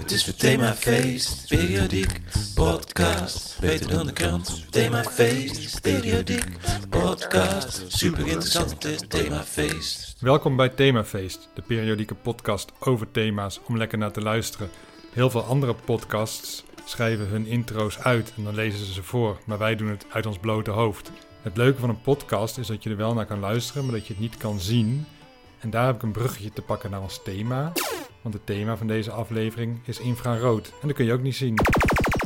Het is weer themafeest, periodiek, podcast. Beter dan de krant. Themafeest, periodiek, podcast. Super interessant, themafeest. Welkom bij Themafeest, de periodieke podcast over thema's om lekker naar te luisteren. Heel veel andere podcasts schrijven hun intro's uit en dan lezen ze ze voor, maar wij doen het uit ons blote hoofd. Het leuke van een podcast is dat je er wel naar kan luisteren, maar dat je het niet kan zien. En daar heb ik een bruggetje te pakken naar ons thema. Want het thema van deze aflevering is infrarood. En dat kun je ook niet zien.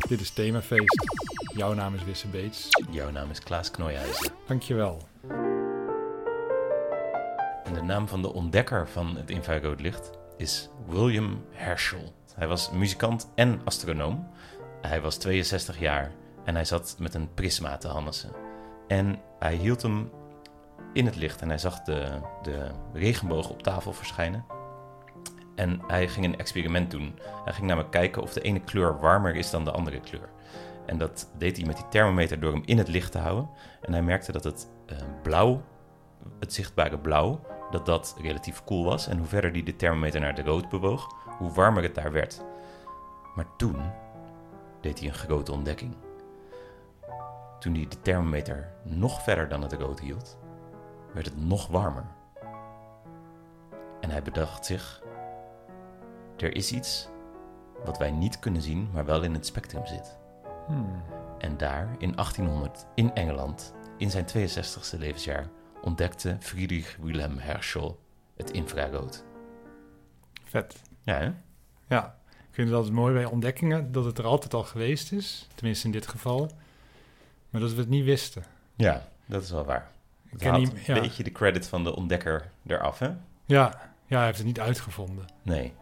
Dit is Themafeest. Jouw naam is Wisse Beets. Jouw naam is Klaas Knooijhuizen. Dankjewel. En de naam van de ontdekker van het infraroodlicht is William Herschel. Hij was muzikant en astronoom. Hij was 62 jaar en hij zat met een prisma te hannissen. En hij hield hem in het licht en hij zag de, de regenboog op tafel verschijnen. En hij ging een experiment doen. Hij ging namelijk kijken of de ene kleur warmer is dan de andere kleur. En dat deed hij met die thermometer door hem in het licht te houden. En hij merkte dat het eh, blauw, het zichtbare blauw, dat dat relatief koel was. En hoe verder hij de thermometer naar de rood bewoog, hoe warmer het daar werd. Maar toen deed hij een grote ontdekking. Toen hij de thermometer nog verder dan het rood hield, werd het nog warmer. En hij bedacht zich: er is iets wat wij niet kunnen zien, maar wel in het spectrum zit. Hmm. En daar, in 1800, in Engeland, in zijn 62e levensjaar, ontdekte Friedrich Wilhelm Herschel het infrarood. Vet. Ja, hè? Ja, ik vind het altijd mooi bij ontdekkingen dat het er altijd al geweest is. Tenminste in dit geval. Maar dat we het niet wisten. Ja, dat is wel waar. Het ken haalt niet- een ja. beetje de credit van de ontdekker eraf, hè? Ja, ja, hij heeft het niet uitgevonden. Nee.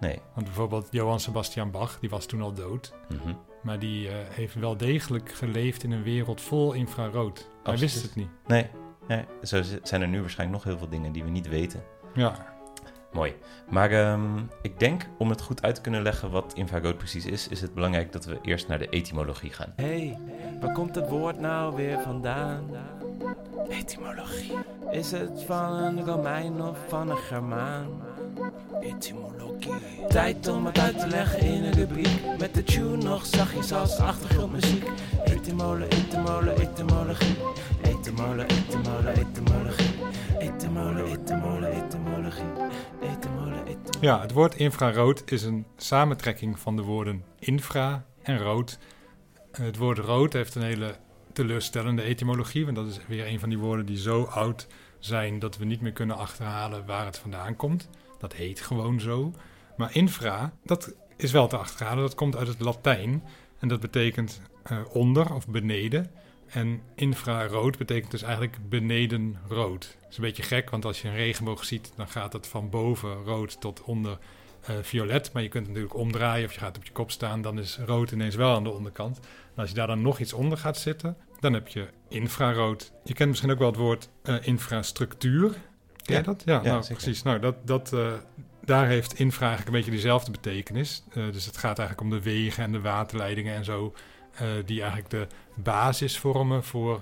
Nee. Want bijvoorbeeld Johann Sebastian Bach, die was toen al dood. Mhm. Maar die eh, heeft wel degelijk geleefd in een wereld vol infrarood. Hij wist het niet. Nee. nee. Zo zijn er nu waarschijnlijk nog heel veel dingen die we niet weten. Ja, Mooi. Maar ehm, ik denk, om het goed uit te kunnen leggen wat infrarood precies is, is het belangrijk dat we eerst naar de etymologie gaan. Hey, waar komt het woord nou weer vandaan? Etymologie. Is het van een Romein of van een Germaan? Etymologie. Tijd om het uit te leggen in een rubriek. Met de tune nog zachtjes als achtergrondmuziek. Etymole, etymole, etymologie. Etymole, etymole, etymologie. Etymole, etymole, etymologie. Etymole, etymole. ja, het woord infrarood is een samentrekking van de woorden infra en rood. Het woord rood heeft een hele teleurstellende etymologie. Want dat is weer een van die woorden die zo oud zijn dat we niet meer kunnen achterhalen waar het vandaan komt. Dat heet gewoon zo. Maar infra, dat is wel te achterhalen. Dat komt uit het Latijn. En dat betekent eh, onder of beneden. En infrarood betekent dus eigenlijk beneden rood. Dat is een beetje gek, want als je een regenboog ziet, dan gaat het van boven rood tot onder eh, violet. Maar je kunt het natuurlijk omdraaien of je gaat op je kop staan, dan is rood ineens wel aan de onderkant. En als je daar dan nog iets onder gaat zitten, dan heb je infrarood. Je kent misschien ook wel het woord eh, infrastructuur. Ken je Ja. dat? Ja, Ja, nou, precies. Nou, dat, dat, daar heeft infra eigenlijk een beetje dezelfde betekenis. Eh, dus het gaat eigenlijk om de wegen en de waterleidingen en zo, eh, die eigenlijk de basis vormen voor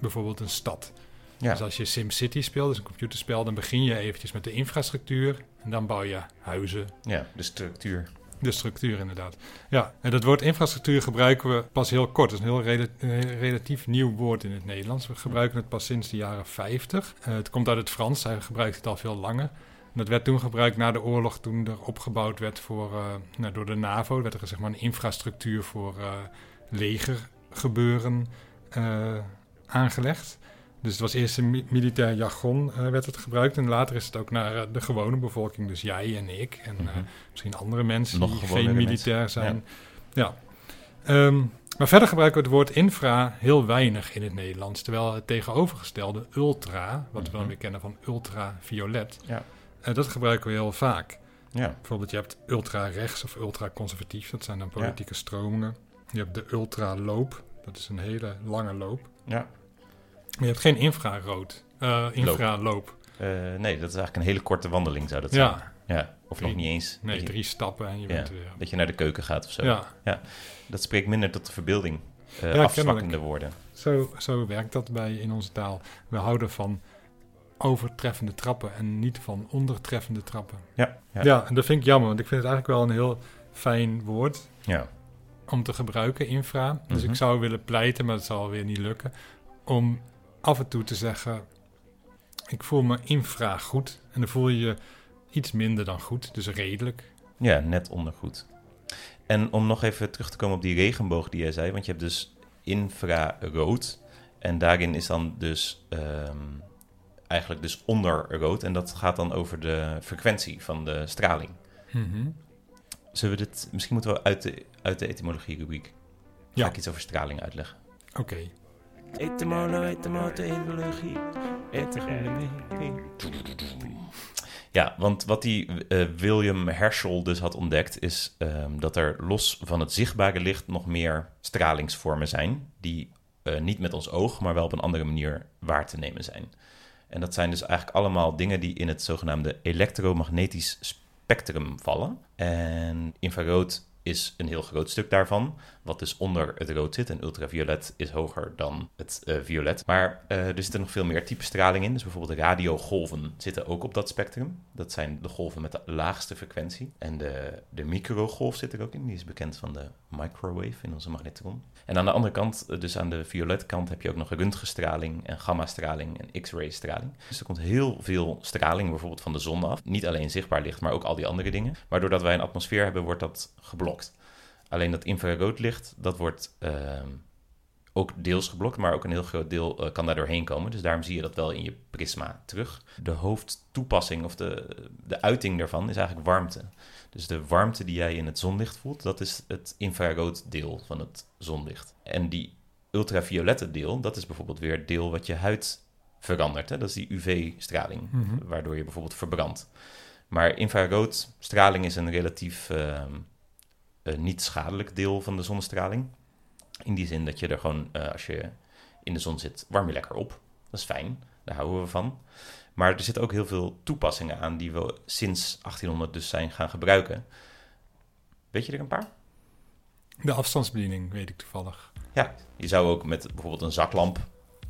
bijvoorbeeld een stad. Ja. Dus als je SimCity speelt, dus een computerspel, dan begin je eventjes met de infrastructuur en dan bouw je huizen, Ja, de structuur. de structuur inderdaad. Ja, en dat woord infrastructuur gebruiken we pas heel kort. Het is een heel rela- relatief nieuw woord in het Nederlands. We gebruiken het pas sinds de jaren 50. Eh, het komt uit het Frans, hij gebruikt het al veel langer. Dat werd toen gebruikt na de oorlog, toen er opgebouwd werd voor, eh, nou, door de NAVO. werd er zeg maar een infrastructuur voor eh, legergebeuren eh, aangelegd. Dus het was eerst een mi- militair jargon werd het gebruikt. En later is het ook naar de gewone bevolking, dus jij en ik. En Mhm. misschien andere mensen Nog die geen mensen. militair zijn. Ja. Ehm, maar verder gebruiken we het woord infra heel weinig in het Nederlands. Terwijl het tegenovergestelde ultra, wat we dan Mhm. weer kennen van ultraviolet, Ja. Eh, dat gebruiken we heel vaak. Ja. Bijvoorbeeld je hebt ultra-rechts of ultra-conservatief, dat zijn dan politieke stromingen. Je hebt de ultra-loop, dat is een hele lange loop. Ja. Maar je hebt geen infrarood, eh infraloop. Eh, nee, dat is eigenlijk een hele korte wandeling, zou dat zijn. Ja, Ja. Of Drie- nog niet eens. nee, je, drie stappen en je Ja. bent er weer. dat je naar de keuken gaat of zo. Ja, Dat spreekt minder tot de verbeelding. afzwakkende kennelijk. woorden. Zo, zo werkt dat bij in onze taal. We houden van overtreffende trappen en niet van ondertreffende trappen. Ja, ja. Ja, en dat vind ik jammer, want ik vind het eigenlijk wel een heel fijn woord ja. om te gebruiken, infra. Dus Mhm. ik zou willen pleiten, maar dat zal weer niet lukken, om af en toe te zeggen, ik voel me infra goed. En dan voel je je iets minder dan goed, dus redelijk. Ja, net ondergoed. En om nog even terug te komen op die regenboog die jij zei, want je hebt dus infrarood. En daarin is dan dus ehm, eigenlijk dus onderrood. En dat gaat dan over de frequentie van de straling. Mhm. Zullen we dit, misschien moeten we uit de, uit de etymologie-rubriek, ga Ja. ik iets over straling uitleggen. Oké. Etymolo, etymologie. Ja, want wat die eh, William Herschel dus had ontdekt, is ehm, dat er los van het zichtbare licht nog meer stralingsvormen zijn, die eh, niet met ons oog, maar wel op een andere manier waar te nemen zijn. En dat zijn dus eigenlijk allemaal dingen die in het zogenaamde elektromagnetisch spectrum vallen. En infrarood is een heel groot stuk daarvan, wat dus onder het rood zit. En ultraviolet is hoger dan het eh, violet. Maar eh, er zitten nog veel meer type straling in. Dus bijvoorbeeld radiogolven zitten ook op dat spectrum. Dat zijn de golven met de laagste frequentie. En de, de microgolf zit er ook in. Die is bekend van de microwave in onze magnetron. En aan de andere kant, eh, dus aan de violet kant, heb je ook nog röntgenstraling en gammastraling en x-ray straling. Dus er komt heel veel straling bijvoorbeeld van de zon af. Niet alleen zichtbaar licht, maar ook al die andere dingen. Maar doordat wij een atmosfeer hebben, wordt dat geblokt. Alleen dat infraroodlicht, dat wordt ehm, ook deels geblokt, maar ook een heel groot deel eh, kan daar doorheen komen. Dus daarom zie je dat wel in je prisma terug. De hoofdtoepassing of de, de uiting daarvan is eigenlijk warmte. Dus de warmte die jij in het zonlicht voelt, dat is het infrarood deel van het zonlicht. En die ultraviolette deel, dat is bijvoorbeeld weer het deel wat je huid verandert. Hè? Dat is die UV-straling, Mhm. waardoor je bijvoorbeeld verbrandt. Maar infraroodstraling is een relatief ehm, eh, niet schadelijk deel van de zonnestraling. In die zin dat je er gewoon, eh, als je in de zon zit, warm je lekker op. Dat is fijn, daar houden we van. Maar er zitten ook heel veel toepassingen aan die we sinds 1800 dus zijn gaan gebruiken. Weet je er een paar? De afstandsbediening weet ik toevallig. Ja, je zou ook met bijvoorbeeld een zaklamp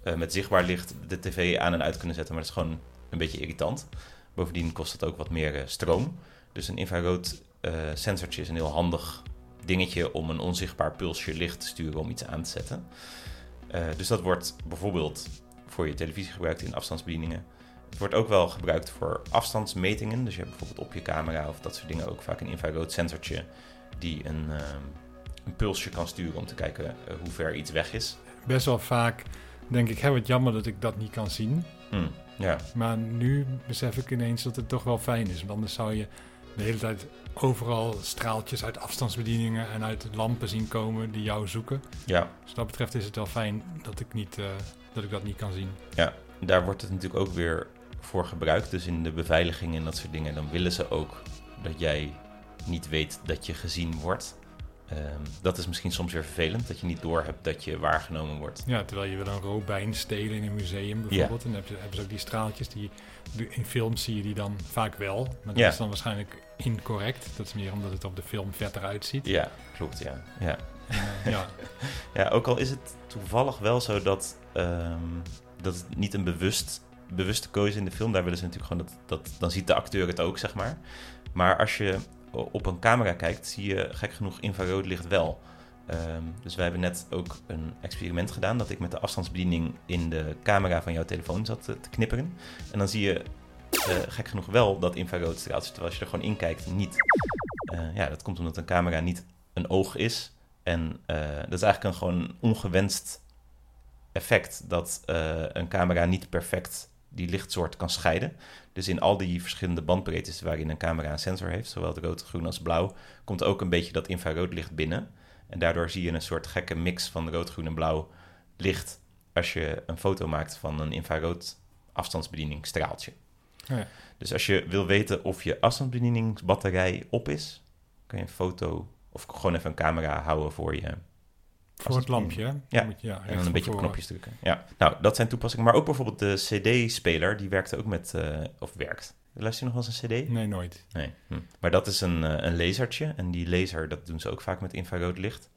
eh, met zichtbaar licht de tv aan en uit kunnen zetten, maar dat is gewoon een beetje irritant. Bovendien kost het ook wat meer eh, stroom. Dus een infrarood eh sensortje is een heel handig dingetje om een onzichtbaar pulsje licht te sturen om iets aan te zetten. Eh, dus dat wordt bijvoorbeeld voor je televisie gebruikt in afstandsbedieningen. Het wordt ook wel gebruikt voor afstandsmetingen. Dus je hebt bijvoorbeeld op je camera of dat soort dingen ook vaak een infrarood sensortje die een, ehm, een pulsje kan sturen om te kijken eh, hoe ver iets weg is. Best wel vaak denk ik, hè, wat jammer dat ik dat niet kan zien. Hm, ja, Maar nu besef ik ineens dat het toch wel fijn is. Want anders zou je de hele tijd overal straaltjes uit afstandsbedieningen en uit lampen zien komen die jou zoeken. ja, Dus wat dat betreft is het wel fijn dat ik, niet, eh, dat, ik dat niet kan zien. daar wordt het natuurlijk ook weer voor gebruikt. Dus in de beveiliging en dat soort dingen, dan willen ze ook dat jij niet weet dat je gezien wordt. Ehm, dat is misschien soms weer vervelend, dat je niet doorhebt dat je waargenomen wordt. Ja, terwijl je wil een robijn stelen in een museum bijvoorbeeld. En dan heb je- hebben ze ook die straaltjes. Die, in films zie je die dan vaak wel. Maar dat is dan waarschijnlijk incorrect. Dat is meer omdat het op de film vet eruit ziet. Ja, klopt, ja. ja. Eh, ja. Ja, ook al is het toevallig wel zo dat, ehm, dat het niet een bewust, bewuste keuze in de film. Daar willen ze natuurlijk gewoon dat, dat... Dan ziet de acteur het ook, zeg maar. Maar als je op een camera kijkt, zie je gek genoeg infrarood licht wel. Ehm, dus wij hebben net ook een experiment gedaan... dat ik met de afstandsbediening in de camera van jouw telefoon zat te, te knipperen. En dan zie je eh, gek genoeg wel dat infrarood straaltje... terwijl als je er gewoon in kijkt, niet. Eh, ja, dat komt omdat een camera niet een oog is... En eh, dat is eigenlijk een gewoon ongewenst effect dat eh, een camera niet perfect die lichtsoort kan scheiden. Dus in al die verschillende bandbreedtes waarin een camera een sensor heeft, zowel rood, groen als blauw, komt ook een beetje dat infraroodlicht binnen. En daardoor zie je een soort gekke mix van rood, groen en blauw licht als je een foto maakt van een infrarood afstandsbediening straaltje. Ja. Dus als je wil weten of je afstandsbedieningsbatterij op is, kan je een foto of gewoon even een camera houden voor je. Voor het lampje, hè? Ja. Moet je, ja En dan een beetje op knopjes drukken. Ja, nou, dat zijn toepassingen. Maar ook bijvoorbeeld de CD-speler, die werkte ook met, eh, of werkt. Luister je nog wel eens een CD? Nee, nooit. Nee. Hm. Maar dat is een, eh, een lasertje. En die laser, dat doen ze ook vaak met infrarood licht.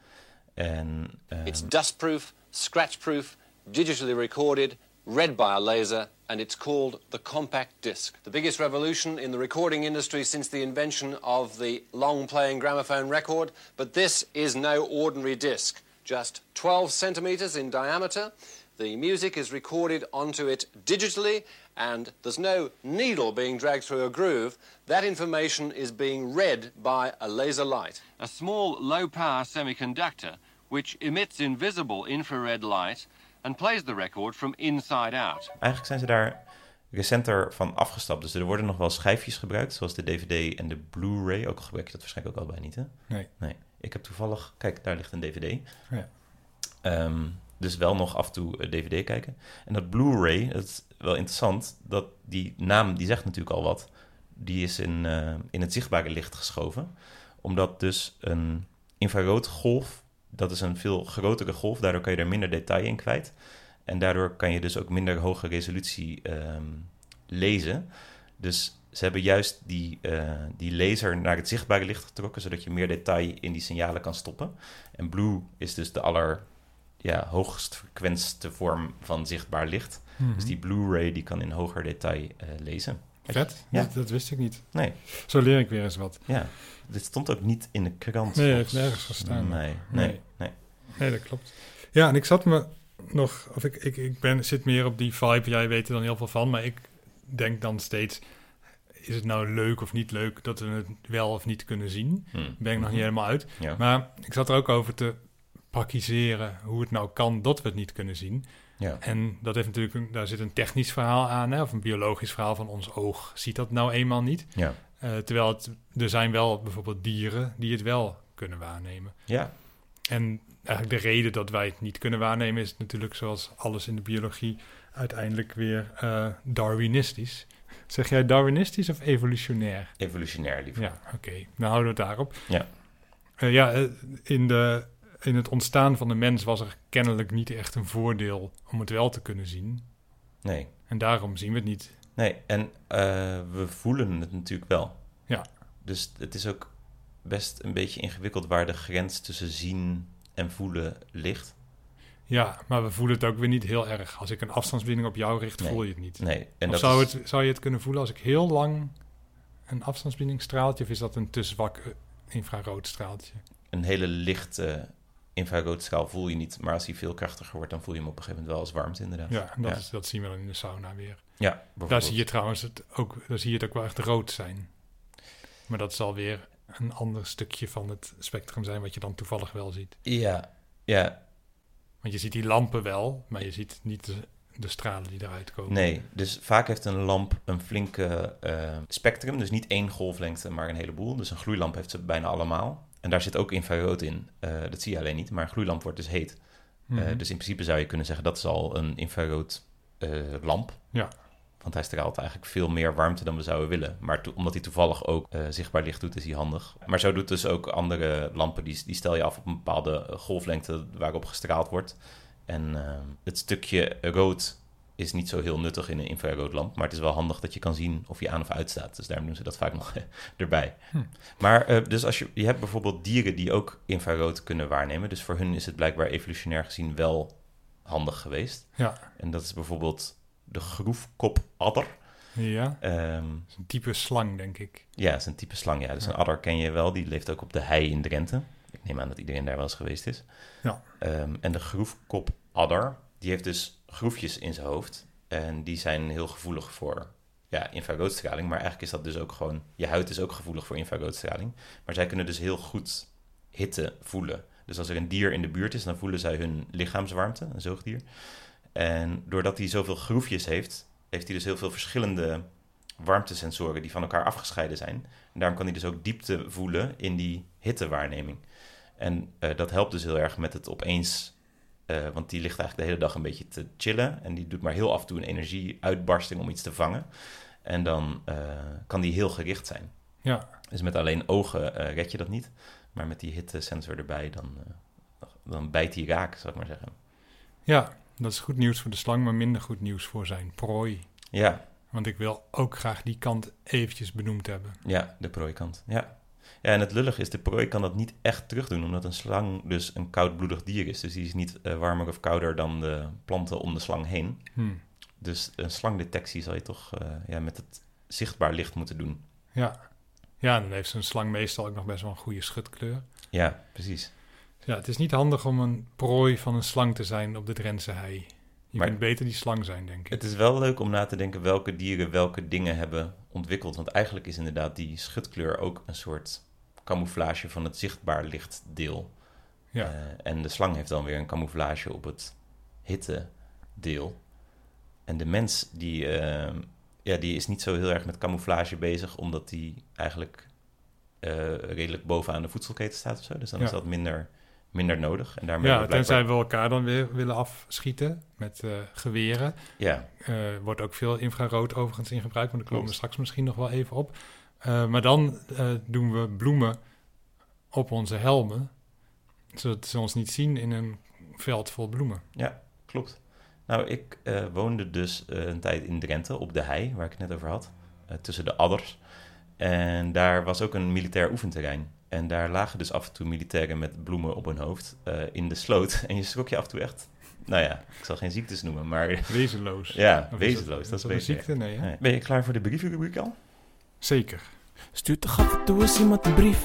En ehm, It's dustproof, scratchproof, digitally recorded, read by a laser, and it's called the compact disc. The biggest revolution in the recording industry since the invention of the long playing gramophone record, but this is no ordinary disc, just 12 centimeters in diameter. The music is recorded onto it digitally, and there's no needle being dragged through a groove. That information is being read by a laser light. A small low power semiconductor which emits invisible infrared light and plays the record from inside out. Eigenlijk zijn ze daar recenter van afgestapt. Dus er worden nog wel schijfjes gebruikt, zoals de DVD en de Blu-ray. Ook al gebruik je dat waarschijnlijk ook allebei niet, hè? Nee. Nee. Ik heb toevallig... Kijk, daar ligt een DVD. Ja. Ehm, dus wel nog af en toe eh, DVD kijken. En dat Blu-ray, dat is wel interessant. Dat die naam, die zegt natuurlijk al wat. Die is in, eh, in het zichtbare licht geschoven. Omdat dus een infraroodgolf, dat is een veel grotere golf. Daardoor kan je er minder detail in kwijt. En daardoor kan je dus ook minder hoge resolutie ehm, lezen. Dus ze hebben juist die, eh, die laser naar het zichtbare licht getrokken, zodat je meer detail in die signalen kan stoppen. En blue is dus de aller ja, hoogst frequentste vorm van zichtbaar licht. Mhm. Dus die Blu-ray die kan in hoger detail eh, lezen. Vet, Ja. dat, dat wist ik niet. Nee, Zo leer ik weer eens wat. ja. Dit stond ook niet in de krant. Nee, heeft nergens gestaan. Nee, nee, Nee. nee. Nee, dat klopt. Ja, en ik zat me nog, of ik, ik, ik ben, zit meer op die vibe, jij weet er dan heel veel van, maar ik denk dan steeds, is het nou leuk of niet leuk dat we het wel of niet kunnen zien? Hm. Ben ik nog niet helemaal uit. Ja. Maar ik zat er ook over te praktiseren hoe het nou kan dat we het niet kunnen zien. ja. En dat heeft natuurlijk, een- daar zit een technisch verhaal aan, hè, of een biologisch verhaal van ons oog. Ziet dat nou eenmaal niet? Ja. Eh, terwijl het, er zijn wel bijvoorbeeld dieren die het wel kunnen waarnemen. Ja. En eigenlijk de reden dat wij het niet kunnen waarnemen is natuurlijk zoals alles in de biologie uiteindelijk weer eh, darwinistisch. Zeg jij darwinistisch of evolutionair? Evolutionair liever. Ja, oké. Dan houden we het daarop. Ja. Eh, ja, eh, in, de, in het ontstaan van de mens was er kennelijk niet echt een voordeel om het wel te kunnen zien. Nee. En daarom zien we het niet. Nee, en eh, we voelen het natuurlijk wel. Ja. Dus het is ook best een beetje ingewikkeld waar de grens tussen zien en voelen ligt. Ja, maar we voelen het ook weer niet heel erg. Als ik een afstandsbediening op jou richt, Nee. voel je het niet. Nee, en of dat zou, is, het, zou je het kunnen voelen als ik heel lang een afstandsbediening straaltje... of is dat een te zwak eh, infraroodstraaltje? een hele lichte infraroodstraal voel je niet. Maar als die veel krachtiger wordt, dan voel je hem op een gegeven moment wel als warmte inderdaad. Ja, en dat, Ja. Is, dat zien we dan in de sauna weer. Ja, Daar zie je trouwens het ook, daar zie je het ook wel echt rood zijn. Maar dat zal weer een ander stukje van het spectrum zijn... wat je dan toevallig wel ziet. Ja, ja, Want je ziet die lampen wel, maar je ziet niet de, de stralen die eruit komen. nee. Dus vaak heeft een lamp een flinke eh, spectrum. Dus niet één golflengte, maar een heleboel. Dus een gloeilamp heeft ze bijna allemaal. En daar zit ook infrarood in. Eh, dat zie je alleen niet. Maar een gloeilamp wordt dus heet. Mhm. Eh, dus in principe zou je kunnen zeggen dat is al een infrarood lamp. Ja. Want hij straalt eigenlijk veel meer warmte dan we zouden willen. Maar omdat hij toevallig ook eh, zichtbaar licht doet, is hij handig. Maar zo doet dus ook andere lampen. Die, die stel je af op een bepaalde eh, golflengte waarop gestraald wordt. En eh, het stukje rood is niet zo heel nuttig in een infraroodlamp. Maar het is wel handig dat je kan zien of je aan of uit staat. Dus daarom doen ze dat vaak nog erbij. Hm. Maar dus als je, je hebt bijvoorbeeld dieren die ook infrarood kunnen waarnemen. Dus voor hun is het blijkbaar evolutionair gezien wel handig geweest. Ja, En dat is bijvoorbeeld de groefkopadder. ja. Ehm is een type slang, denk ik. ja, is een type slang. Ja. Dus Ja. een adder ken je wel. Die leeft ook op de hei in Drenthe. Ik neem aan dat iedereen daar wel eens geweest is. Ja. Ehm, en de groefkopadder, die heeft dus groefjes in zijn hoofd. En die zijn heel gevoelig voor ja, infraroodstraling. Maar eigenlijk is dat dus ook gewoon... Je huid is ook gevoelig voor infraroodstraling. Maar zij kunnen dus heel goed hitte voelen. Dus als er een dier in de buurt is, dan voelen zij hun lichaamswarmte, een zoogdier. En doordat hij zoveel groefjes heeft, heeft hij dus heel veel verschillende warmtesensoren die van elkaar afgescheiden zijn. En daarom kan hij dus ook diepte voelen in die hittewaarneming. En eh, dat helpt dus heel erg met het opeens, eh, want die ligt eigenlijk de hele dag een beetje te chillen. En die doet maar heel af en toe een energieuitbarsting om iets te vangen. En dan eh, kan die heel gericht zijn. Ja, Dus met alleen ogen red je dat niet. Maar met die hittesensor erbij, dan, dan bijt hij raak, zou ik maar zeggen. ja, dat is goed nieuws voor de slang, maar minder goed nieuws voor zijn prooi. Ja, Want ik wil ook graag die kant eventjes benoemd hebben. ja, de prooikant. Ja. ja, en het lullig is, de prooi kan dat niet echt terugdoen, omdat een slang dus een koudbloedig dier is. Dus die is niet eh, warmer of kouder dan de planten om de slang heen. Hm. Dus een slangdetectie zal je toch eh, ja, met het zichtbaar licht moeten doen. Ja. ja, dan heeft zo'n slang meestal ook nog best wel een goede schutkleur. Ja, precies. Ja, het is niet handig om een prooi van een slang te zijn op de Drentse hei. Je Maar- kunt beter die slang zijn, denk ik. Het is wel leuk om na te denken welke dieren welke dingen hebben ontwikkeld. Want eigenlijk is inderdaad die schutkleur ook een soort camouflage van het zichtbaar lichtdeel. Ja. Eh, en de slang heeft dan weer een camouflage op het hittedeel. En de mens, die, eh, ja, die is niet zo heel erg met camouflage bezig, omdat die eigenlijk eh, redelijk bovenaan de voedselketen staat of zo. Dus dan Ja. is dat minder, minder nodig. En daarmee ja, blijkbaar- tenzij we elkaar dan weer willen afschieten met eh, geweren. Ja, Eh wordt ook veel infrarood overigens in gebruikt, maar daar komen we straks misschien nog wel even op. Eh, maar dan doen we bloemen op onze helmen, zodat ze ons niet zien in een veld vol bloemen. Ja, klopt. Nou, ik woonde dus een tijd in Drenthe, op de hei, waar ik het net over had, tussen de adders. En daar was ook een militair oefenterrein. En daar lagen dus af en toe militairen met bloemen op hun hoofd eh, in de sloot. En je schrok je af en toe echt, nou ja, ik zal geen ziektes noemen, maar Wezenloos. ja, Of is wezenloos. Dat is een beter. ziekte? Nee. Ben je klaar voor de brievenrubriek al? Zeker. Stuurt toch af en toe eens iemand een brief.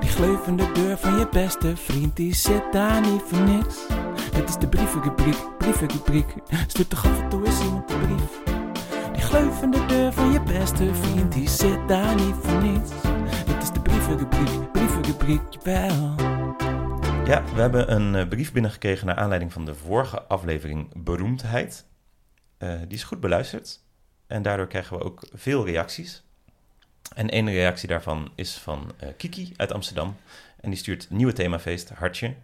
Die gleuvende deur van je beste vriend, die zit daar niet voor niks. Dit is de brievenrubriek, brievenrubriek. Stuurt toch af en toe eens iemand een brief. Die gleuvende deur van je beste vriend, die zit daar niet voor niets. Dit is de brievenrubriek, brievenrubriek, jawel. Ja, we hebben een eh, brief binnengekregen naar aanleiding van de vorige aflevering Beroemdheid. Eh, die is goed beluisterd en daardoor krijgen we ook veel reacties. En één reactie daarvan is van eh, Kiki uit Amsterdam. En die stuurt nieuwe themafeest, hartje.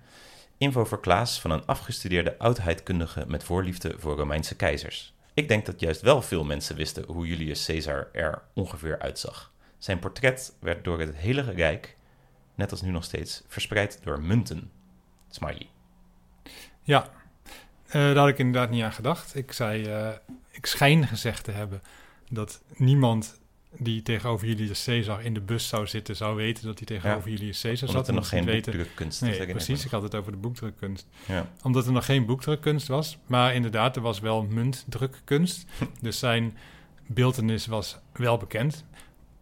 Info voor Klaas van een afgestudeerde oudheidkundige met voorliefde voor Romeinse keizers. Ik denk dat juist wel veel mensen wisten hoe Julius Caesar er ongeveer uitzag. Zijn portret werd door het hele rijk, net als nu nog steeds, verspreid door munten. Smiley. Ja, Eh, daar had ik inderdaad niet aan gedacht. Ik zei, eh, ik schijn gezegd te hebben dat niemand die tegenover Julius Caesar in de bus zou zitten, zou weten dat hij tegenover Julius Caesar zat. Omdat er nog geen weten- boekdrukkunst Nee, herinner precies. ik had het over de boekdrukkunst. Ja. Omdat er nog geen boekdrukkunst was. Maar inderdaad, er was wel muntdrukkunst. dus zijn beeldenis was wel bekend.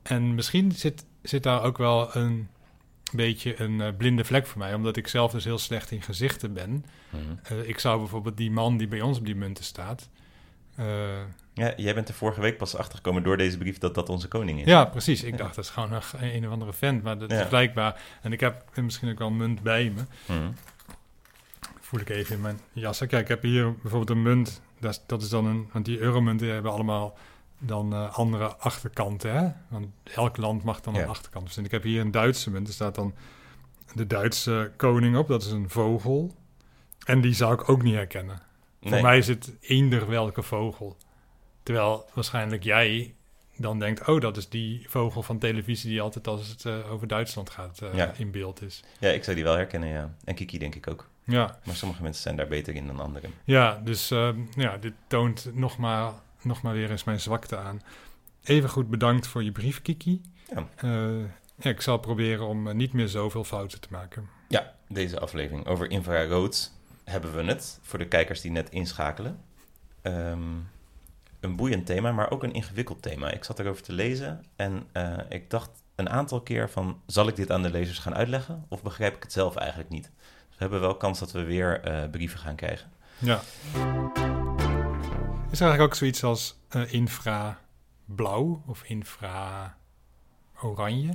En misschien zit, zit daar ook wel een beetje een eh, blinde vlek voor mij. Omdat ik zelf dus heel slecht in gezichten ben. Mhm. Eh, ik zou bijvoorbeeld die man die bij ons op die munten staat... eh, ja, jij bent er vorige week pas achtergekomen door deze brief dat dat onze koning is. ja, precies. Ik Ja. dacht, dat is gewoon een, een of andere vent. Maar dat Ja. is blijkbaar... En ik heb misschien ook wel een munt bij me. Mhm. voel ik even in mijn jas. Kijk, ik heb hier bijvoorbeeld een munt. Dat is, dat is dan een... Want die euromunten hebben allemaal dan eh, andere achterkanten, hè? Want elk land mag dan Ja. een achterkant. Dus ik heb hier een Duitse munt. Er staat dan de Duitse koning op. Dat is een vogel. En die zou ik ook niet herkennen. Nee. Voor mij is het eender welke vogel. Terwijl waarschijnlijk jij dan denkt... oh, dat is die vogel van televisie... die altijd als het eh, over Duitsland gaat eh, Ja. in beeld is. Ja, ik zou die wel herkennen, ja. En Kiki denk ik ook. Ja, Maar sommige mensen zijn daar beter in dan anderen. Ja, dus ehm, ja, dit toont nog maar, nog maar weer eens mijn zwakte aan. Even goed bedankt voor je brief, Kiki. Ja. Eh, ja, ik zal proberen om eh, niet meer zoveel fouten te maken. Ja, deze aflevering over infrarood hebben we het. Voor de kijkers die net inschakelen. Ehm, een boeiend thema, maar ook een ingewikkeld thema. Ik zat erover te lezen en eh, ik dacht een aantal keer van... zal ik dit aan de lezers gaan uitleggen of begrijp ik het zelf eigenlijk niet? Dus we hebben wel kans dat we weer eh, brieven gaan krijgen. Ja. Is er eigenlijk ook zoiets als eh infra blauw of infra oranje?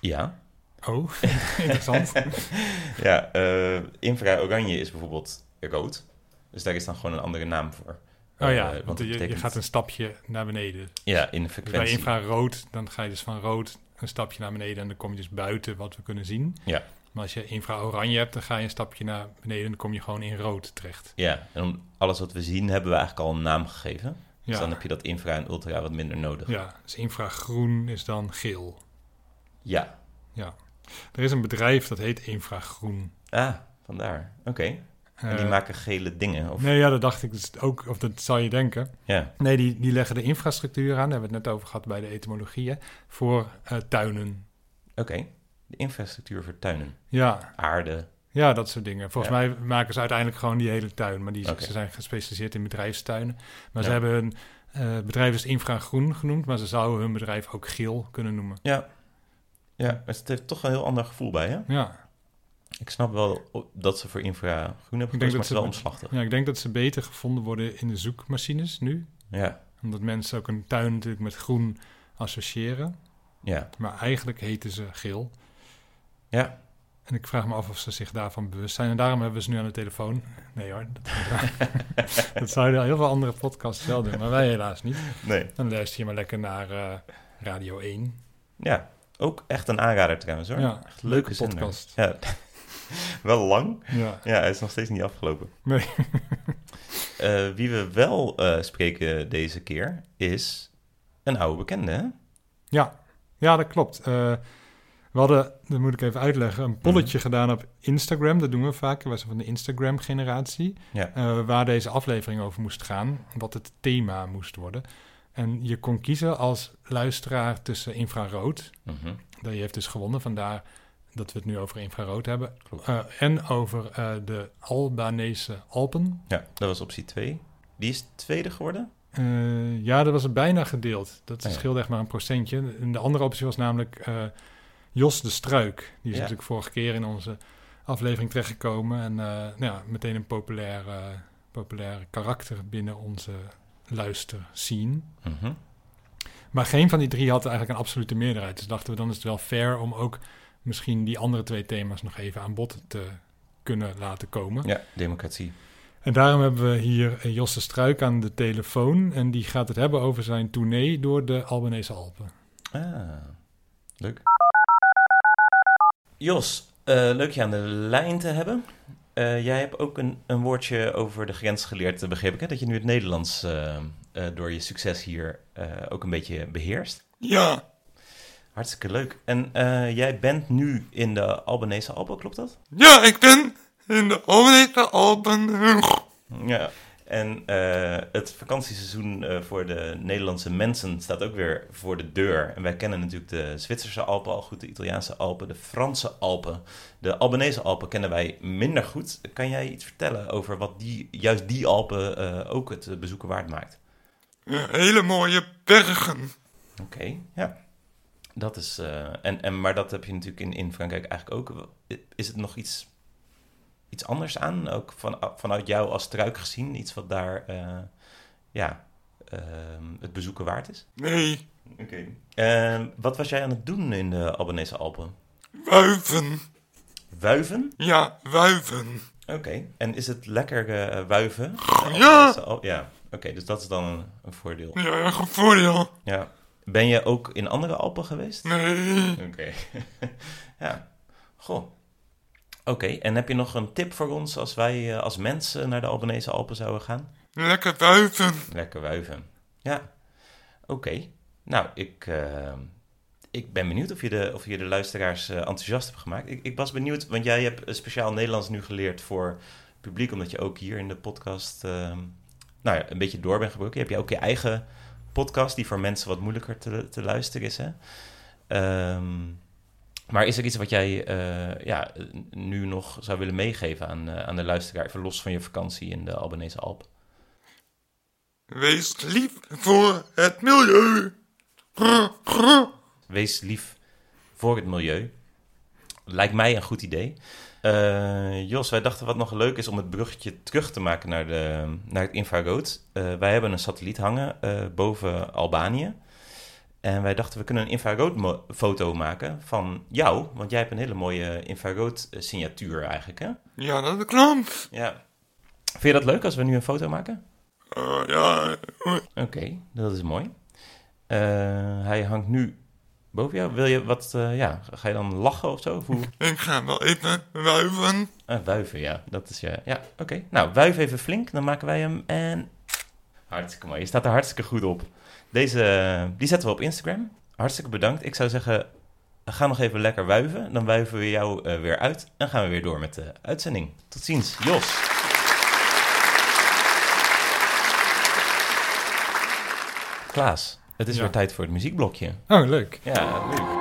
Ja, Oh, interessant. ja eh, infra-oranje is bijvoorbeeld rood. Dus daar is dan gewoon een andere naam voor. Oh ja, Eh, want je, je gaat een stapje naar beneden. Ja, in de Dus bij frequentie. infrarood, dan ga je dus van rood een stapje naar beneden en dan kom je dus buiten wat we kunnen zien. Ja. Maar als je infra-oranje hebt, dan ga je een stapje naar beneden en dan kom je gewoon in rood terecht. Ja, en om alles wat we zien hebben we eigenlijk al een naam gegeven. Dus Ja, dan heb je dat infra en ultra wat minder nodig. ja dus infragroen is dan geel. Ja. Er is een bedrijf dat heet Infragroen. Ah, vandaar. Oké. En die Eh, maken gele dingen? Of... Nee, ja, dat dacht ik dus ook, of dat zou je denken. Ja. Nee, die, die leggen de infrastructuur aan, daar hebben we het net over gehad bij de etymologie, hè, voor eh, tuinen. Oké. De infrastructuur voor tuinen. Ja, Aarde. Ja, dat soort dingen. Volgens Ja. mij maken ze uiteindelijk gewoon die hele tuin. Maar die, ze zijn gespecialiseerd in bedrijfstuinen. Maar ze hebben hun eh, bedrijf is infragroen genoemd. Maar ze zouden hun bedrijf ook geel kunnen noemen. Ja. Ja, het heeft toch een heel ander gevoel bij, hè? Ja, Ik snap wel dat ze voor infragroen hebben gekozen, maar het is wel omslachtig. ja, ik denk dat ze beter gevonden worden in de zoekmachines nu. Ja, Omdat mensen ook een tuin natuurlijk met groen associëren. ja, Maar eigenlijk heten ze geel. Ja. En ik vraag me af of ze zich daarvan bewust zijn. En daarom hebben we ze nu aan de telefoon. Nee hoor, dat, dat zouden heel veel andere podcasts wel doen. Maar wij helaas niet. Nee. Dan luister je maar lekker naar eh, Radio 1. Ja, ook echt een aanrader trouwens, hoor. Ja, echt leuke podcast. Ja, wel lang. Ja, Ja, hij is nog steeds niet afgelopen. Nee. Eh, wie we wel eh, spreken deze keer is een oude bekende, hè? ja. ja dat klopt. We hadden, dat moet ik even uitleggen, een polletje gedaan op Instagram. Dat doen we vaak. We zijn van de Instagram-generatie. Ja. eh, waar deze aflevering over moest gaan. Wat het thema moest worden. En je kon kiezen als luisteraar tussen infrarood. Mhm. Die heeft dus gewonnen, vandaar dat we het nu over infrarood hebben. Eh, en over eh, de Albanese Alpen. Ja, dat was optie 2. Die is tweede geworden. Ja, dat was bijna gedeeld. Dat ja. scheelde echt maar een procentje. En de andere optie was namelijk Jos de Struik. Die is Ja. natuurlijk vorige keer in onze aflevering terechtgekomen. En eh, nou ja, meteen een populair, eh, populair karakter binnen onze luisterscene. Mhm. Maar geen van die drie had eigenlijk een absolute meerderheid. Dus dachten we, dan is het wel fair om ook misschien die andere twee thema's nog even aan bod te kunnen laten komen. Ja, democratie. En daarom hebben we hier eh, Jos de Struik aan de telefoon. En die gaat het hebben over zijn tournee door de Albanese Alpen. Ah, leuk. Jos, eh, leuk je aan de lijn te hebben. Eh, jij hebt ook een, een woordje over de grens geleerd, eh, begreep ik, hè? Dat je nu het Nederlands door je succes hier ook een beetje beheerst. Ja. Hartstikke leuk. En jij bent nu in de Albanese Alpen, klopt dat? Ja, ik ben in de Albanese Alpen. Ja. En eh, het vakantieseizoen eh, voor de Nederlandse mensen staat ook weer voor de deur. En wij kennen natuurlijk de Zwitserse Alpen al goed, de Italiaanse Alpen, de Franse Alpen. De Albanese Alpen kennen wij minder goed. Kan jij iets vertellen over wat die, juist die Alpen eh, ook het bezoeken waard maakt? hele mooie bergen. Oké, ja. Dat is, en, en, maar dat heb je natuurlijk in, in Frankrijk eigenlijk ook. Is het nog iets, iets anders aan? Ook van, vanuit jou als struik gezien? Iets wat daar eh, ja, ehm, het bezoeken waard is? Nee, Oké. Ehm, wat was jij aan het doen in de Albanese Alpen? wuiven. Wuiven? Ja, wuiven. Oké. En is het lekker eh, wuiven? Ja. Al- ja. Oké, dus dat is dan een, een voordeel. Ja, een voordeel. Ja. Ben je ook in andere Alpen geweest? Nee. Oké. ja. Goh. Oké, en heb je nog een tip voor ons als wij eh, als mensen naar de Albanese Alpen zouden gaan? Lekker wuiven. Lekker wuiven. Ja. Oké. Nou, ik, eh, ik ben benieuwd of je de, of je de luisteraars eh, enthousiast hebt gemaakt. Ik, ik was benieuwd, want jij hebt speciaal Nederlands nu geleerd voor het publiek, omdat je ook hier in de podcast nou ja, een beetje door bent gebroken. Heb je ook je eigen podcast die voor mensen wat moeilijker te, te luisteren is, hè? Ehm, maar is er iets wat jij eh, ja, nu nog zou willen meegeven aan, eh, aan de luisteraar, even los van je vakantie in de Albanese Alpen? Wees lief voor het milieu. Wees lief voor het milieu. Lijkt mij een goed idee. Eh, Jos, wij dachten wat nog leuk is om het bruggetje terug te maken naar, de, naar het infrarood. Wij hebben een satelliet hangen boven Albanië. En wij dachten we kunnen een infraroodfoto maken van jou. Want jij hebt een hele mooie infrarood eh, signatuur eigenlijk, hè? Ja, dat klopt. Ja. Vind je dat leuk als we nu een foto maken? Uh, ja, Oké, dat is mooi. Eh, hij hangt nu boven jou. Wil je wat, eh, ja, ga je dan lachen of zo? Of hoe? ik ga wel even wuiven. Ah, wuiven, ja. Dat is je. Ja, oké. Nou, wuif even flink, dan maken wij hem. En. Hartstikke mooi. Je staat er hartstikke goed op. Deze, eh, die zetten we op Instagram. Hartstikke bedankt. Ik zou zeggen, ga nog even lekker wuiven. Dan wuiven we jou eh, weer uit. En gaan we weer door met de uitzending. Tot ziens, Jos. Klaas, het is Ja. weer tijd voor het muziekblokje. Oh, leuk. Ja, leuk.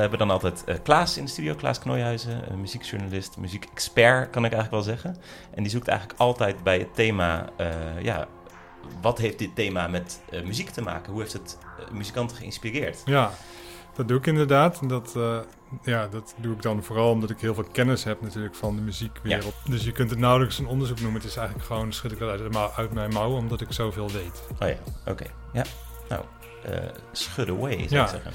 Hebben dan altijd eh, Klaas in de studio, Klaas Knooihuizen, een muziekjournalist, muziekexpert kan ik eigenlijk wel zeggen. En die zoekt eigenlijk altijd bij het thema, eh, ja, wat heeft dit thema met eh, muziek te maken? Hoe heeft het eh, muzikanten geïnspireerd? Ja, dat doe ik inderdaad. Dat, eh, ja, dat doe ik dan vooral omdat ik heel veel kennis heb natuurlijk van de muziekwereld. Dus je kunt het nauwelijks een onderzoek noemen. Het is eigenlijk gewoon, schud ik dat uit, uit mijn mouw, omdat ik zoveel weet. Oh ja, oké. Ja, nou, eh schud away zou Ja. ik zeggen.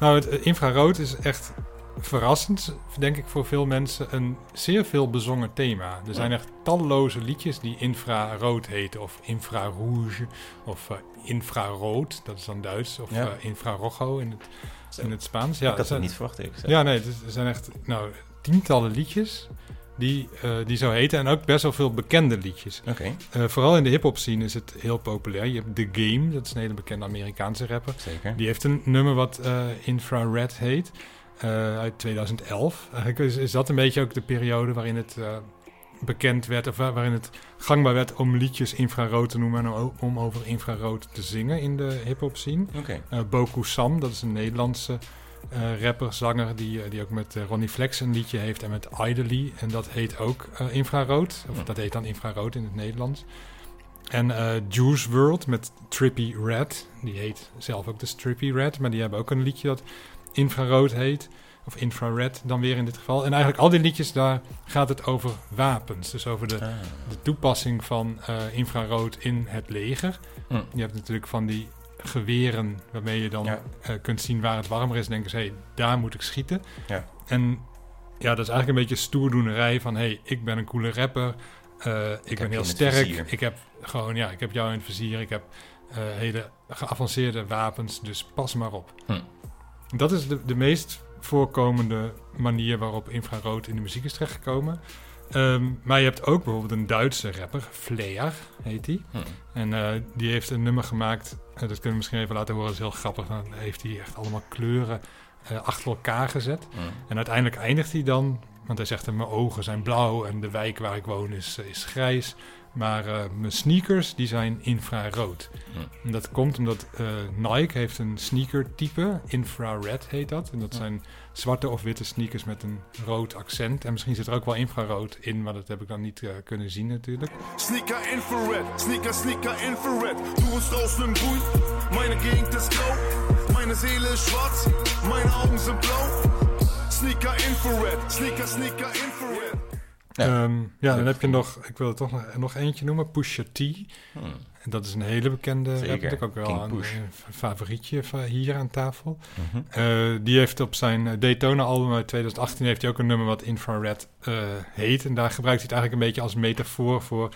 Nou, het eh, infrarood is echt verrassend, denk ik voor veel mensen, een zeer veel bezongen thema. Er zijn echt talloze liedjes die infrarood heten, of infrarouge, of eh, infrarood, dat is dan Duits, of Ja. eh, infrarojo in het, Zo. in het Spaans. ik Ja, had dat het zijn, niet verwacht, gezegd. ja nee, er zijn echt nou, tientallen liedjes die, eh, die zo heten en ook best wel veel bekende liedjes. Oké, Eh, vooral in de hip-hop scene is het heel populair. Je hebt The Game, dat is een hele bekende Amerikaanse rapper. zeker. Die heeft een nummer wat eh, Infrared heet, uit 2011. Eigenlijk is, is dat een beetje ook de periode waarin het bekend werd, of wa- waarin het gangbaar werd om liedjes infrarood te noemen en om, om over infrarood te zingen in de hip-hop scene. Oké, Eh Boku Sam, dat is een Nederlandse eh, rapper, zanger, die, eh, die ook met eh, Ronnie Flex een liedje heeft en met Idly. En dat heet ook infrarood, of dat heet dan infrarood in het Nederlands. En Juice World met Trippy Red, die heet zelf ook de Trippy Red, maar die hebben ook een liedje dat infrarood heet. Of infrared dan weer in dit geval. En eigenlijk al die liedjes, daar gaat het over wapens. Dus over de, Ah, de toepassing van infrarood in het leger. Hm. Je hebt natuurlijk van die geweren waarmee je dan Ja. eh, kunt zien waar het warmer is. En denken ze, hé, daar moet ik schieten. Ja. En ja, dat is eigenlijk een beetje stoerdoenerij van... hé, hey, ik ben een coole rapper. eh, ik, ben heel sterk. Ik heb gewoon, ja, ik heb jou in het vizier. Ik heb eh, hele geavanceerde wapens, dus pas maar op. Hm. Dat is de, de meest voorkomende manier waarop infrarood in de muziek is terechtgekomen. Ehm, maar je hebt ook bijvoorbeeld een Duitse rapper, Flair heet die. hm. En eh, die heeft een nummer gemaakt, eh, dat kunnen we misschien even laten horen, dat is heel grappig. Dan heeft hij echt allemaal kleuren eh, achter elkaar gezet. hm. En uiteindelijk eindigt hij dan, want hij zegt: Mijn ogen zijn blauw en de wijk waar ik woon is, is grijs. Maar eh, mijn sneakers die zijn infrarood. En dat komt omdat eh, Nike heeft een sneaker type, infrared heet dat. En dat zijn zwarte of witte sneakers met een rood accent. En misschien zit er ook wel infrarood in, maar dat heb ik dan niet eh, kunnen zien natuurlijk. Sneaker infrared, sneaker, sneaker infrared. Du bist aus dem Grün, meine Gegend ist grau. Meine Seele ist schwarz, meine Augen sind blau. Sneaker infrared, sneaker, sneaker infrared. Ja. Ehm, ja, dan heb je nog, ik wil er toch nog, nog eentje noemen, Pusha T. Hm. En dat is een hele bekende Zeker, rapper, ook wel een, een favorietje van hier aan tafel. Mhm. Eh, die heeft op zijn eh, Daytona-album uit 2018 heeft hij ook een nummer wat Infrared eh, heet. En daar gebruikt hij het eigenlijk een beetje als metafoor voor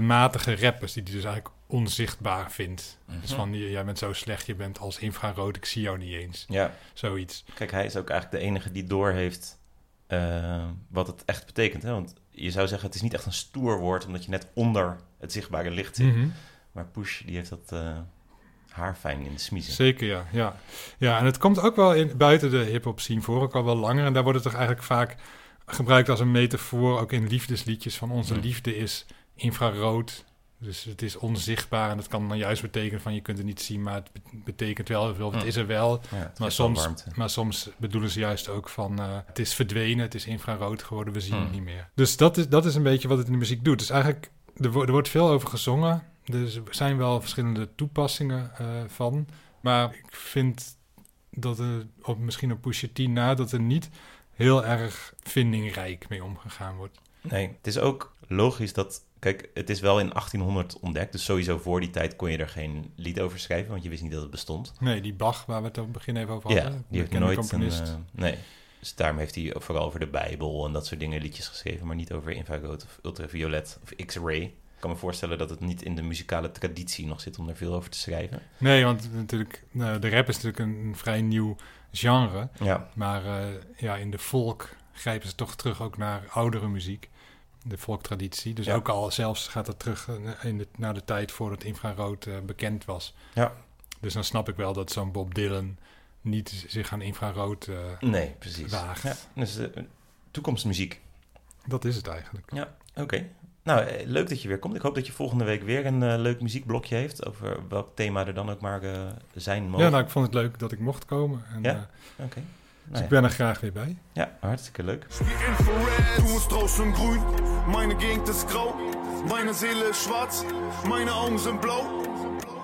matige rappers, die hij dus eigenlijk onzichtbaar vindt. Dus Mhm. van, j- jij bent zo slecht, je bent als infrarood, ik zie jou niet eens. Ja, Zoiets. kijk, hij is ook eigenlijk de enige die doorheeft eh wat het echt betekent. Hè? Want je zou zeggen, het is niet echt een stoer woord, omdat je net onder het zichtbare licht zit. Mhm. Maar Push, die heeft dat eh haarfijn in de smiezen. Zeker, ja, ja. Ja, en het komt ook wel in, buiten de hip-hop scene voor, ook al wel langer. En daar wordt het toch eigenlijk vaak gebruikt als een metafoor, ook in liefdesliedjes, van onze Mm. liefde is infrarood. Dus het is onzichtbaar en dat kan dan juist betekenen van je kunt het niet zien, maar het bet- betekent wel heel veel. Het Mm. is er wel, Ja, het maar soms, maar soms bedoelen ze juist ook van eh, het is verdwenen, het is infrarood geworden, we zien het niet meer. Dus dat is, dat is een beetje wat het in de muziek doet. Dus eigenlijk, er, wo- er wordt veel over gezongen. Dus er zijn wel verschillende toepassingen eh, van. Maar ik vind dat er op, misschien op Pusha T na dat er niet heel erg vindingrijk mee omgegaan wordt. Nee, het is ook logisch dat... Kijk, het is wel in 1800 ontdekt, dus sowieso voor die tijd kon je er geen lied over schrijven, want je wist niet dat het bestond. Nee, die Bach waar we het op het begin even over Ja, hadden. die heeft nooit een... eh, nee, dus daarom heeft hij vooral over de Bijbel en dat soort dingen liedjes geschreven, maar niet over infrarood of ultraviolet of X-ray. Ik kan me voorstellen dat het niet in de muzikale traditie nog zit om er veel over te schrijven. Nee, want natuurlijk, nou, de rap is natuurlijk een, een vrij nieuw genre. Ja, Maar eh, ja, in de volk grijpen ze toch terug ook naar oudere muziek. De volktraditie. Dus Ja. ook al zelfs gaat het terug eh, in de, naar de tijd voordat infrarood eh, bekend was. Ja. Dus dan snap ik wel dat zo'n Bob Dylan niet zich aan infrarood... eh, nee, precies. Waagt. Ja, dus toekomstmuziek. dat is het eigenlijk. Oké. Nou, leuk dat je weer komt. Ik hoop dat je volgende week weer een leuk muziekblokje heeft. Over welk thema er dan ook maar zijn mogen. Ja, nou, ik vond het leuk dat ik mocht komen. En, Ja? Oké. Dus ik ben er graag weer bij. Ja, hartstikke leuk. Meine Gegend ist grau, meine Seele ist schwarz, meine Augen sind blau.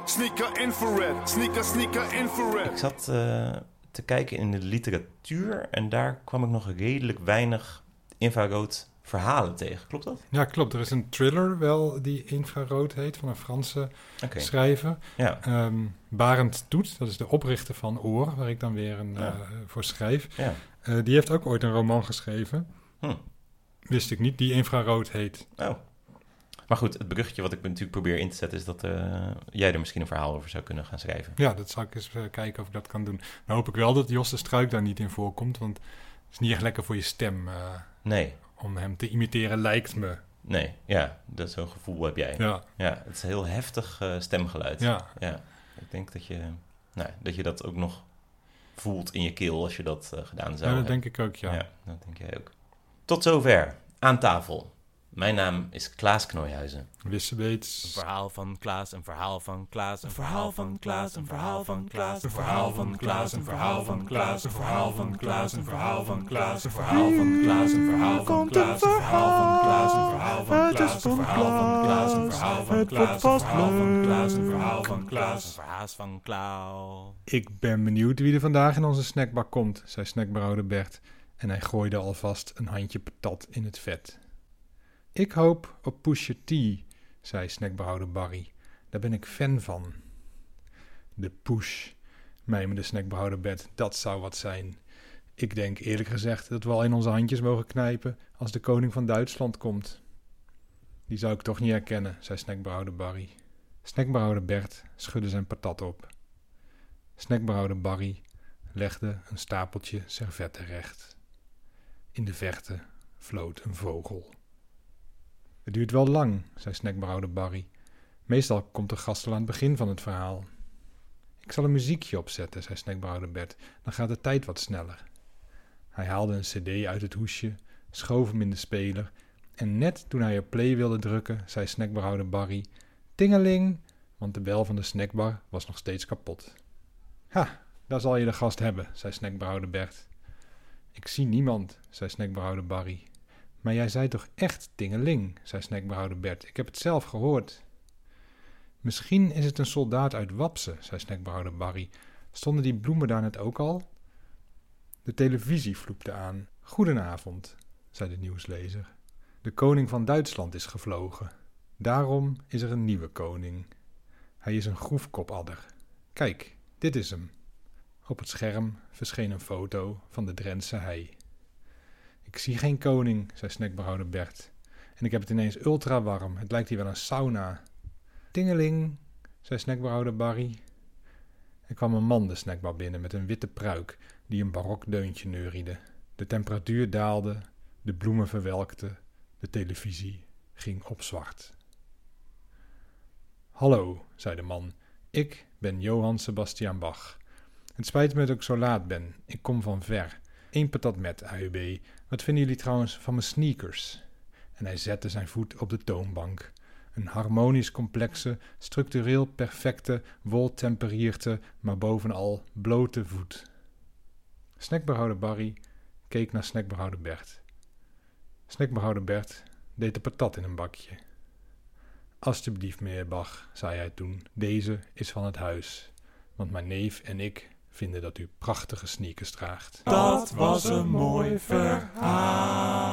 Sneaker infrared, sneaker, sneaker infrared. Ik zat eh, te kijken in de literatuur en daar kwam ik nog redelijk weinig infrarood verhalen tegen. Klopt dat? Ja, klopt. Er is een thriller wel die infrarood heet van een Franse schrijver. Ja. Ehm, Barend Toet, dat is de oprichter van Oor, waar ik dan weer een, Ja. eh, voor schrijf. ja. Eh, die heeft ook ooit een roman geschreven. Hm. Wist ik niet, die infrarood heet. Oh. Maar goed, het bruggetje wat ik natuurlijk probeer in te zetten is dat eh, jij er misschien een verhaal over zou kunnen gaan schrijven. Ja, dat zal ik eens eh, kijken of ik dat kan doen. Dan hoop ik wel dat Jos de Struik daar niet in voorkomt, want het is niet echt lekker voor je stem eh, Nee, om hem te imiteren, lijkt me. nee, ja, dat zo'n gevoel heb jij. Ja. Ja, het is een heel heftig stemgeluid. ja. Ja, ik denk dat je, nou, dat je dat ook nog voelt in je keel als je dat gedaan zou ja dat hebben. denk ik ook, ja. Ja. dat denk jij ook. Tot zover, aan tafel. Mijn naam is Klaas Knooihuizen. Een Wissebeets. verhaal van Klaas, een verhaal van Klaas, een verhaal van Klaas, een verhaal van Klaas, een verhaal van Klaas, een verhaal van Klaas, een verhaal van Klaas, een verhaal van Klaas, een verhaal van Klaas, een verhaal van Klaas, een verhaal van Klaas, een verhaal van Klaas, een verhaal van Klaas, een verhaal van Klaas, een verhaal van Klaas, een verhaal van Klaas, een verhaal van Klaas. Ik ben benieuwd wie er vandaag in onze snackbak komt, zei snackbrouwer Bert. En hij gooide alvast een handje patat in het vet. Ik hoop op Pusha T, zei snackbrouwer Barry. Daar ben ik fan van. De push, mijmerde snackbrouwer Bert, dat zou wat zijn. Ik denk eerlijk gezegd dat we al in onze handjes mogen knijpen als de koning van Duitsland komt. Die zou ik toch niet herkennen, zei snackbrouwer Barry. Snackbrouwer Bert schudde zijn patat op. Snackbrouwer Barry legde een stapeltje servetten recht. In de verte floot een vogel. Het duurt wel lang, zei snackbrouwer Barry. Meestal komt de gast al aan het begin van het verhaal. Ik zal een muziekje opzetten, zei snackbrouwer Bert. Dan gaat de tijd wat sneller. Hij haalde een cd uit het hoesje, schoof hem in de speler... en net toen hij op play wilde drukken, zei snackbrouwer Barry... Tingeling, want de bel van de snackbar was nog steeds kapot. Ha, daar zal je de gast hebben, zei snackbrouwer Bert. Ik zie niemand, zei snackbrouwer Barry. Maar jij zei toch echt tingeling, zei snackbrouwer Bert. Ik heb het zelf gehoord. Misschien is het een soldaat uit Wapse, zei snackbrouwer Barry. Stonden die bloemen daar net ook al? De televisie vloepte aan. Goedenavond, zei de nieuwslezer. De koning van Duitsland is gevlogen. Daarom is er een nieuwe koning. Hij is een groefkopadder. Kijk, dit is hem. Op het scherm verscheen een foto van de Drentse hei. Ik zie geen koning, zei snackbrouwer Bert. En ik heb het ineens ultra warm. Het lijkt hier wel een sauna. Tingeling, zei snackbrouwer Barry. Er kwam een man de snackbar binnen met een witte pruik die een barok deuntje neuriede. De temperatuur daalde, de bloemen verwelkten, de televisie ging op zwart. Hallo, zei de man. Ik ben Johann Sebastian Bach. Het spijt me dat ik zo laat ben. Ik kom van ver. Eén patat met, AUB. Wat vinden jullie trouwens van mijn sneakers? En hij zette zijn voet op de toonbank. Een harmonisch complexe, structureel perfecte, woltemperierte, maar bovenal blote voet. Snackbehouder Barry keek naar snackbehouder Bert. Snackbehouder Bert deed de patat in een bakje. Alsjeblieft, meneer Bach, zei hij toen, deze is van het huis, want mijn neef en ik vinden dat u prachtige sneakers draagt. Dat was een mooi verhaal.